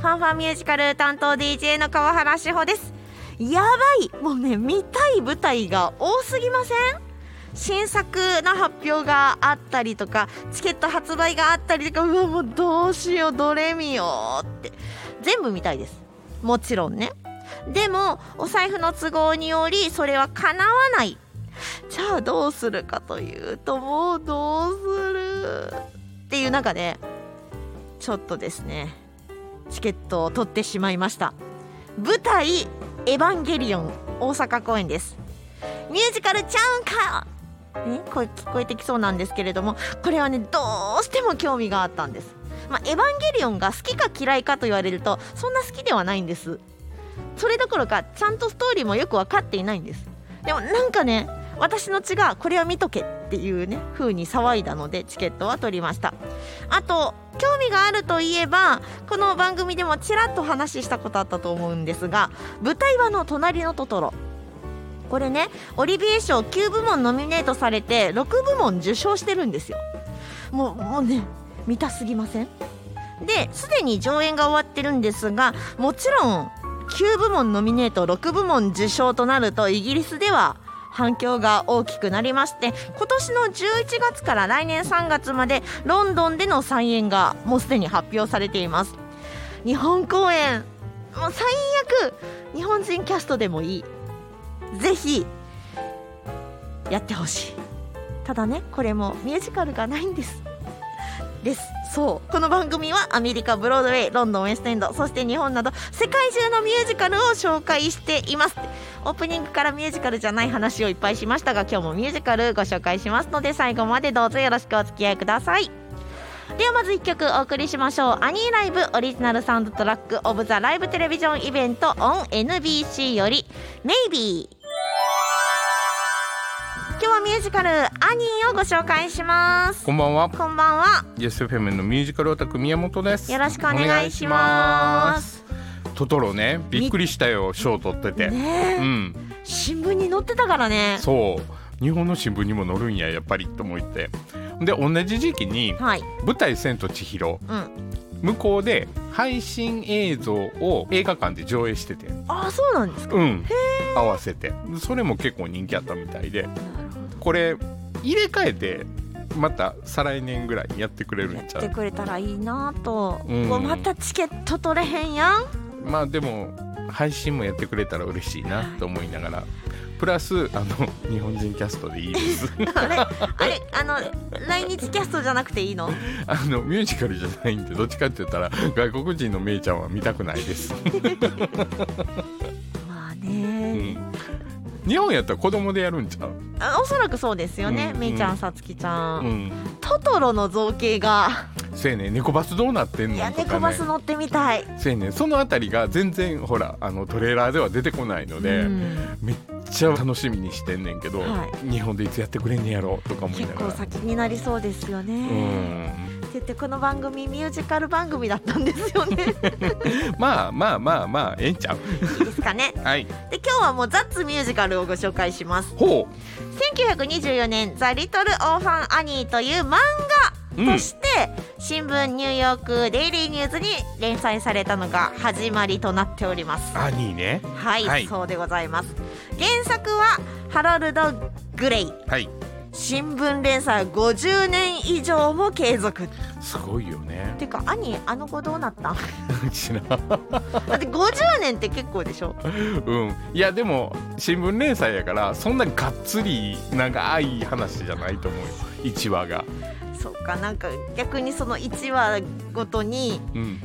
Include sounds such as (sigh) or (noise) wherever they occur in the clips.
ファンファンミュージカル担当 DJ の川原志保です。やばい。もうね見たい舞台が多すぎません？新作の発表があったりとかチケット発売があったりとかうわもうどうしようどれ見ようって。全部見たいです。もちろんね。でもお財布の都合によりそれは叶わない。じゃあどうするかというともうどうする？っていう中でちょっとですね。チケットを取ってしまいました。舞台「エヴァンゲリオン」大阪公演です。ミュージカルちゃうんか？ね、声聞こえてきそうなんですけれどもこれはねどうしても興味があったんです、まあ、エヴァンゲリオンが好きか嫌いかと言われるとそんな好きではないんです。それどころかちゃんとストーリーもよく分かっていないんです。でもなんかね私の血がこれは見とけっていうね風に騒いだのでチケットは取りました。あと興味があるといえばこの番組でもちらっと話したことあったと思うんですが舞台はの隣のトトロ。これねオリビエ賞9部門ノミネートされて6部門受賞してるんですよ。もうもうね見たすぎません？ですでに上演が終わってるんですがもちろん9部門ノミネート6部門受賞となるとイギリスでは反響が大きくなりまして今年の11月から来年3月までロンドンでの再演がもうすでに発表されています。日本公演もう最悪日本人キャストでもいい。ぜひやってほしい。ただねこれもミュージカルがないんです。です。そうこの番組はアメリカブロードウェイロンドンウェストエンドそして日本など世界中のミュージカルを紹介していますオープニングからミュージカルじゃない話をいっぱいしましたが今日もミュージカルご紹介しますので最後までどうぞよろしくお付き合いください。ではまず1曲お送りしましょう。アニーライブオリジナルサウンドトラックオブザライブテレビジョンイベント on NBC より Maybe 今日はミュージカルアニーをご紹介しますこんばんは。こんばんはイスフェムのミュージカルオタク宮本です。よろしくお願いしますトトロね、びっくりしたよ、賞取ってて。ねえうん、新聞に載ってたからねそう。日本の新聞にも載るんややっぱりと思って。で同じ時期にはい舞台千と千尋うん向こうで配信映像を映画館で上映してて、ああそうなんですか。うん、合わせて。それも結構人気あったみたいで。これ入れ替えてまた再来年ぐらいにやってくれるんちゃう？ってくれたらいいなと、うん。うわまたチケット取れへんやん。まあでも配信もやってくれたら嬉しいなと思いながらプラスあの日本人キャストでいいです。あれあれあの来日キャストじゃなくていいの？(laughs) あのミュージカルじゃないんでどっちかって言ったら外国人のメイちゃんは見たくないです、(laughs) まあうね、ん、日本やったら子供でやるんちゃう、あおそらくそうですよね、うん。めいちゃんさつきちゃん、うん、トトロの造形が。せやね猫バスどうなってんいやのとかね。猫バス乗ってみたい、せやねそのあたりが全然ほらあのトレーラーでは出てこないので、うん。めっちゃ楽しみにしてんねんけど、は日本でいつやってくれんねやろとか思いながら。結構先になりそうですよね、うん。って言ってこの番組ミュージカル番組だったんですよね。(laughs) まあまあまあまあええんちゃう？いいですかね。(laughs) はい。で今日はもう「ザッツミュージカル」をご紹介しますほ1924年「ザ・リトル・オーファン・アニー」という漫として、新聞ニューヨークデイリーニューズに連載されたのが始まりとなっております。アニーね。はい、はい。そうでございます。原作はハロルド・グレイ。はい。新聞連載50年以上も継続。すごいよね。てか兄あの子どうなった？ん知らんだって50年って結構でしょ？うん。いやでも新聞連載やからそんながっつり長い話じゃないと思うよ。1話がそうかなんか逆にその1話ごとにうん。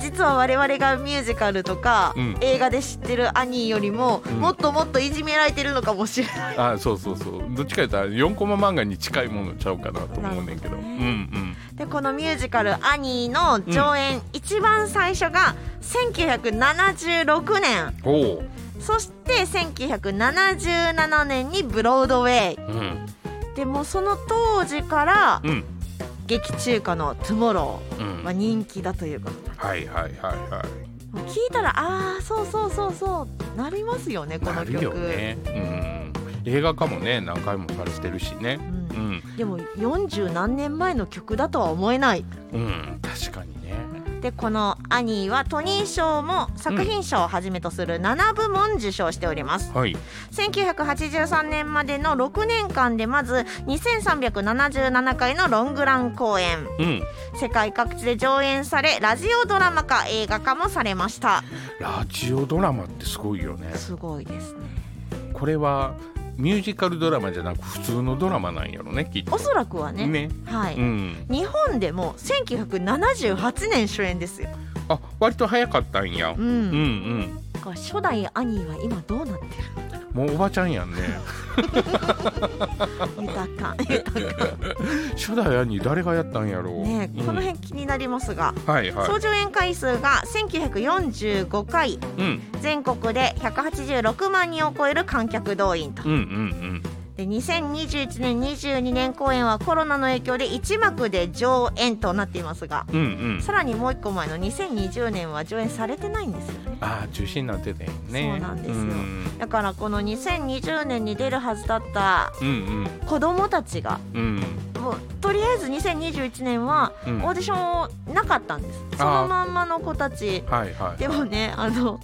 実は我々がミュージカルとか、うん。映画で知ってる兄よりも、うん。もっともっといじめられてるのかもしれない。あそうそうそう。どっちか言ったら4コマ漫画に近いものちゃうかなと思うねんけど。ねうんうん。でこのミュージカル「アニー」の上演、一番最初が1976年。おう。そして1977年にブロードウェイ。うんでもその当時からうん。劇中歌の「トゥモロうん。ー」は人気だということで。はいはいはいはい。聞いたらああそうそうそうそうなりますよねこの曲。なるよね。うん。映画化もね何回もされてるしね。ううん。んでも40何年前の曲だとは思えない。うん確かにねでこのアニーはトニー賞も作品賞をはじめとする7部門受賞しております、はい。1983年までの6年間でまず2377回のロングラン公演。うん。世界各地で上演されラジオドラマ化映画化もされました。ラジオドラマってすごいよね。すごいですね。これはミュージカルドラマじゃなく普通のドラマなんやろねきっと。おそらくはね。ね。はい、うん。日本でも1978年主演ですよ、あ割と早かったんや。うん。うんうん。初代アニーは今どうなってもうおばちゃんやんね。る (laughs) 豊か。(laughs) 豊か。初代兄誰がやったんやろう。ねうんこの辺気になりますが、はいは総上演回数が1945回。いうん。全国で186万人を超える観客動員と。うんうんで2021年22年公演はコロナの影響で1幕で上演となっていますがうんうん。うんさらにもう一個前の2020年は上演されてないんですよね。ああ中止になってたよね。そうなんですよ。うん。だからこの2020年に出るはずだったうん子供たちがうん。うんもうとりあえず2021年はうん。オーディションなかったんです、そのまんまの子たちはいはい。でもねあの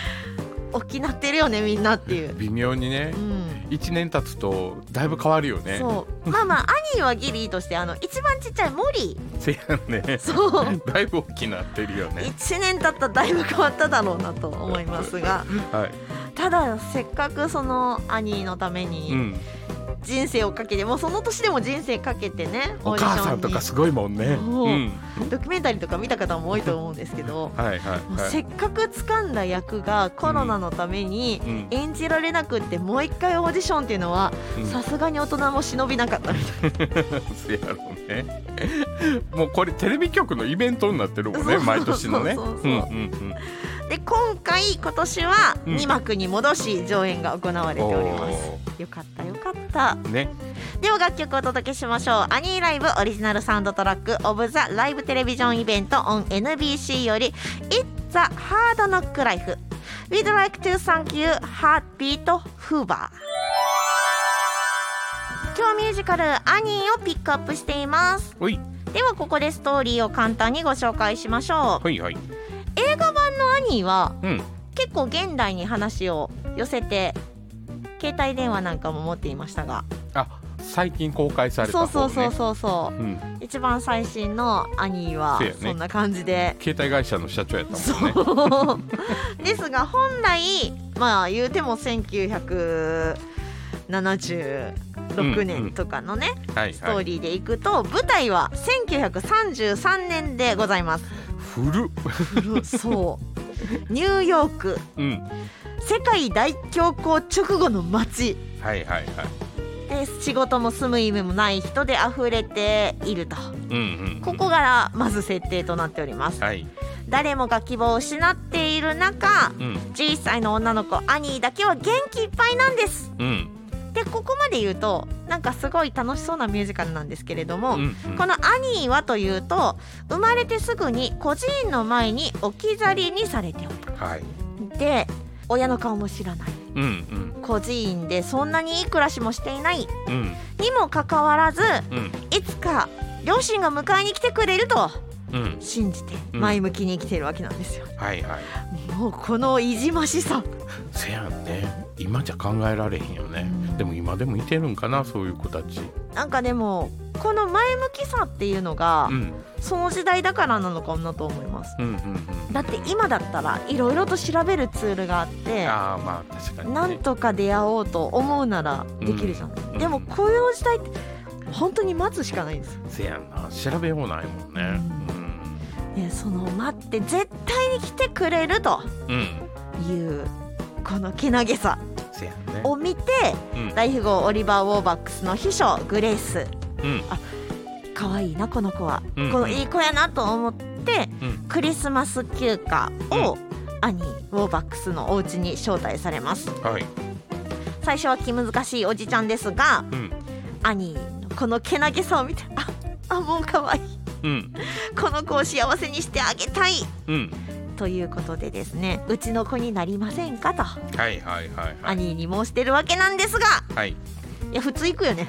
(laughs) 大きなってるよねみんなっていう、微妙にね。うん1年経つとだいぶ変わるよね。そう。まあまあ兄はギリいいとしてあの一番ちっちゃいモリせやね。そう。だいぶ大きなってるよね。1年経ったらだいぶ変わっただろうなと思いますが。はい。ただせっかくその兄のためうにん人生をかけてもうその年でも人生かけてねお母さんとかすごいもんね。そう。うん。ドキュメンタリーとか見た方も多いと思うんですけどはいはいもうはいせっかく掴んだ役がコロナのためにうん。演じられなくってもう一回オーディションっていうのはうん。さすがに大人も忍びなかったみたいせやろうね。もうこれテレビ局のイベントになってるもんね毎年のね。で今回今年はうん。2幕に戻し上演が行われております、およかったた。ーね。では楽曲をお届けしましょう。アニーライブオリジナルサウンドトラックオブザライブテレビジョンイベント on NBC より It's a Hard Knock Life We'd like to thank you Heartbeat Hoover 今日ミュージカルアニーをピックアップしています。ではここでストーリーを簡単にご紹介しましょう。はいはい。映画版のアニーはうん。結構現代に話を寄せて携帯電話なんかも持っていましたが。あ最近公開された方ね。そうそうそうそうそう。うん。一番最新のアニーはそんな感じで、携帯会社の社長やったもんね。(laughs) ですが本来まあ言うても1976年とかのね、はいストーはいリーでいくと舞台は1933年でございます。古っそう。ニューヨーク。うん世界大恐慌直後の街。はいはいはい。で仕事も住む意味もない人で溢れていると。うんうんここからまず設定となっております。はい。誰もが希望を失っている中うん。11歳の女の子アニーだけは元気いっぱいなんです。うん。でここまで言うとなんかすごい楽しそうなミュージカルなんですけれども、うんうん。このアニーはというと生まれてすぐに孤児院の前に置き去りにされておはい。るで親の顔も知らない。うんうん。孤児院でそんなにいい暮らしもしていない。うん。にもかかわらずうん。いつか両親が迎えに来てくれるとうん。信じてうん。前向きに生きているわけなんですよ、はいはいもうこのいじましさ。せやんね。今じゃ考えられへんよね。うんでも今でもいてるんかなそういう子たち。なんかでもこの前向きさっていうのがうん。その時代だからなのかなと思います。うんうんだって今だったらいろいろと調べるツールがあってうんああまあ確かにね。なんとか出会おうと思うならできるじゃない、うんでもこういう時代って本当に待つしかないんですよ、せやんな。調べようないもんねね、その待って絶対に来てくれるというこのけなげさを見てうん。大富豪オリバー・ウォーバックスの秘書グレース。うん。可愛いなこの子は、うん。このいい子やなと思ってうん。クリスマス休暇をアニー・ウォーバックスのお家に招待されます。はい。最初は気難しいおじちゃんですがうん。アニーのこのけなげさを見てああもう可愛いうん。この子を幸せにしてあげたい。うん。ということでですねうちの子になりませんかと。はいはいはいはい。アニーに申してるわけなんですが。はい。いや普通行くよね。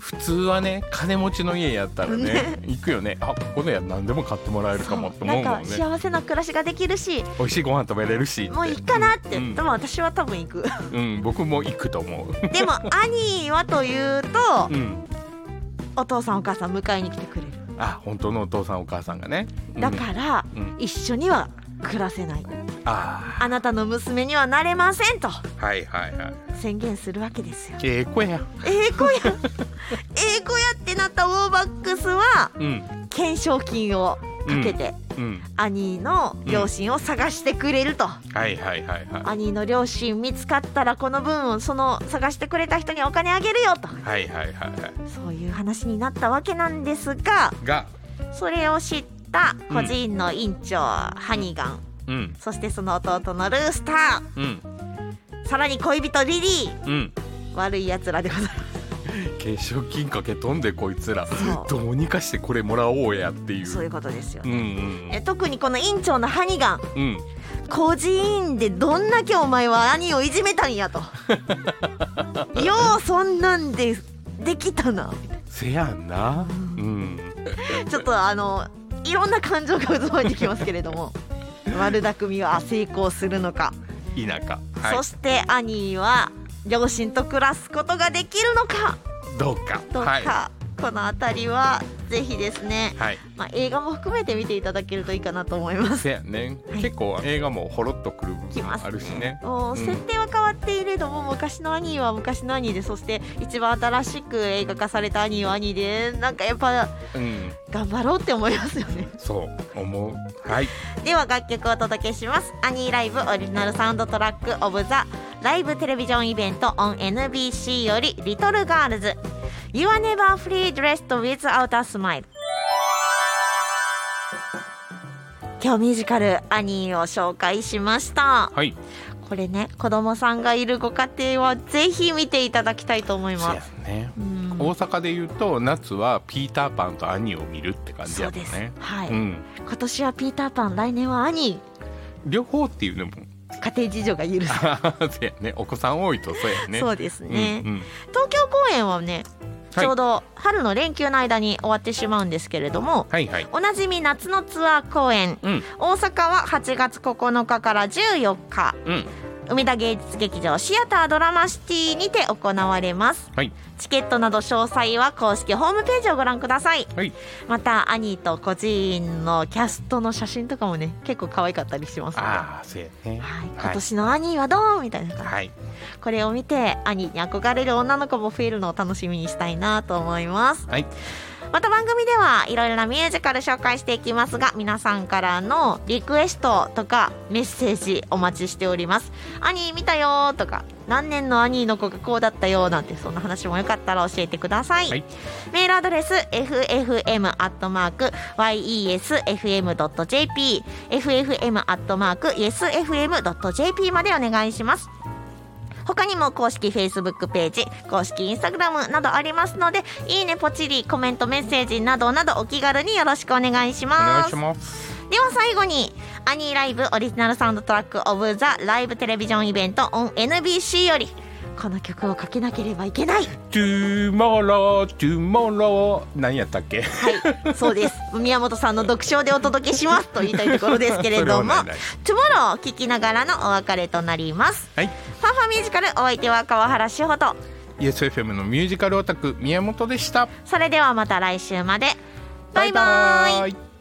普通はね金持ちの家やったらねね。行くよね。あここで何でも買ってもらえるかもって思うもんね。幸せな暮らしができるし。美味しいご飯食べれるしもういいかなって、うん。でも私は多分行く。うん僕も行くと思う。でも兄はというとうん。お父さんお母さん迎えに来てくれるあ本当のお父さんお母さんがね。だから、うん。一緒には暮らせない。ああなたの娘にはなれませんと。あはいはいはい。宣言するわけですよ。ええ子や。ええ子や。ええ子やってなったウォーバックスはうん。懸賞金をかけて、うん。兄の両親を探してくれると、はいはいはいはい。兄の両親見つかったらこの分をその探してくれた人にお金あげるよと。はいはいはいはい。そういう話になったわけなんですがが。それを知った孤児院の院長、ハニガン。うん。そしてその弟のルースター。うん。さらに恋人リリー。うん。悪いやつらでございます懸賞金かけ飛んでこいつらどうにかしてこれもらおうやっていう。そういうことですようんうんえ特にこの院長のハニガン。うん。孤児院でどんだけお前は兄をいじめたんやと。(laughs) ようそんなんでできたな。せやんな。うん。ちょっとあのいろんな感情が渦巻いてきますけれども。(laughs) 悪巧みは成功するのか、田舎はい。そして兄は両親と暮らすことができるのか？どうか。どうか、はこの辺りはぜひですねい、はい。まあ、映画も含めて見ていただけるといいかなと思います。ね、はい。結構映画もほろっとくる部分あるしね。もううん。設定は変わっていれども、昔の兄は昔の兄でそして一番新しく映画化された兄は兄でなんかやっぱうん。頑張ろうって思いますよね。そう思う。はい。では楽曲をお届けします。アニーライブオリジナルサウンドトラックオブザライブテレビジョンイベント on NBC よりリトルガールズ You are never free dressed without a smile. 今日ミュージカルアニーを紹介しました。はい。これね子供さんがいるご家庭はぜひ見ていただきたいと思います。ね。うん。大阪で言うと夏はピーターパンとアニーを見るって感じそうです、やもんね。はい、うん今年はピーターパン来年はアニ両方っていうのもー家庭事情が許す、(laughs) せやね。お子さん多いとそうやね。そうですね、うんうん。東京公演はねはい。ちょうど春の連休の間に終わってしまうんですけれども、はいはい。おなじみ夏のツアー公演うん。大阪は8月9日から14日。うん梅田芸術劇場シアタードラマシティにて行われます。はい。チケットなど詳細は公式ホームページをご覧ください。はい。またアニーと孤児院のキャストの写真とかもね結構可愛かったりしますので。ああそうやね。はい、今年のアニーはどう？みたいな。感じ、はい。これを見てアニーに憧れる女の子も増えるのを楽しみにしたいなと思います。はいまた番組ではいろいろなミュージカル紹介していきますが皆さんからのリクエストとかメッセージお待ちしておりますアニー見たよとか何年のアニーの子がこうだったよなんてそんな話もよかったら教えてください、はいメールアドレス ffm.yesfm.jp ffm.yesfm.jp までお願いします他にも公式 Facebook ページ公式 Instagram などありますのでいいねポチリコメントメッセージなどなどお気軽によろしくお願いしおます。願いします。では最後にAnnie Live! Original Soundtrack of the Live Television Event on NBC よりこの曲をかけなければいけない。トゥーモロー Tomorrow 何やったっけ？はいそうです。(laughs) 宮本さんの独唱でお届けします。と言いたいところですけれども。それはないない「Tomorrow」聞きながらのお別れとなります。はい。ファンファンミュージカルお相手は川原志穂と。YesFM のミュージカルオタク宮本でした。それではまた来週まで。バイバイ。イ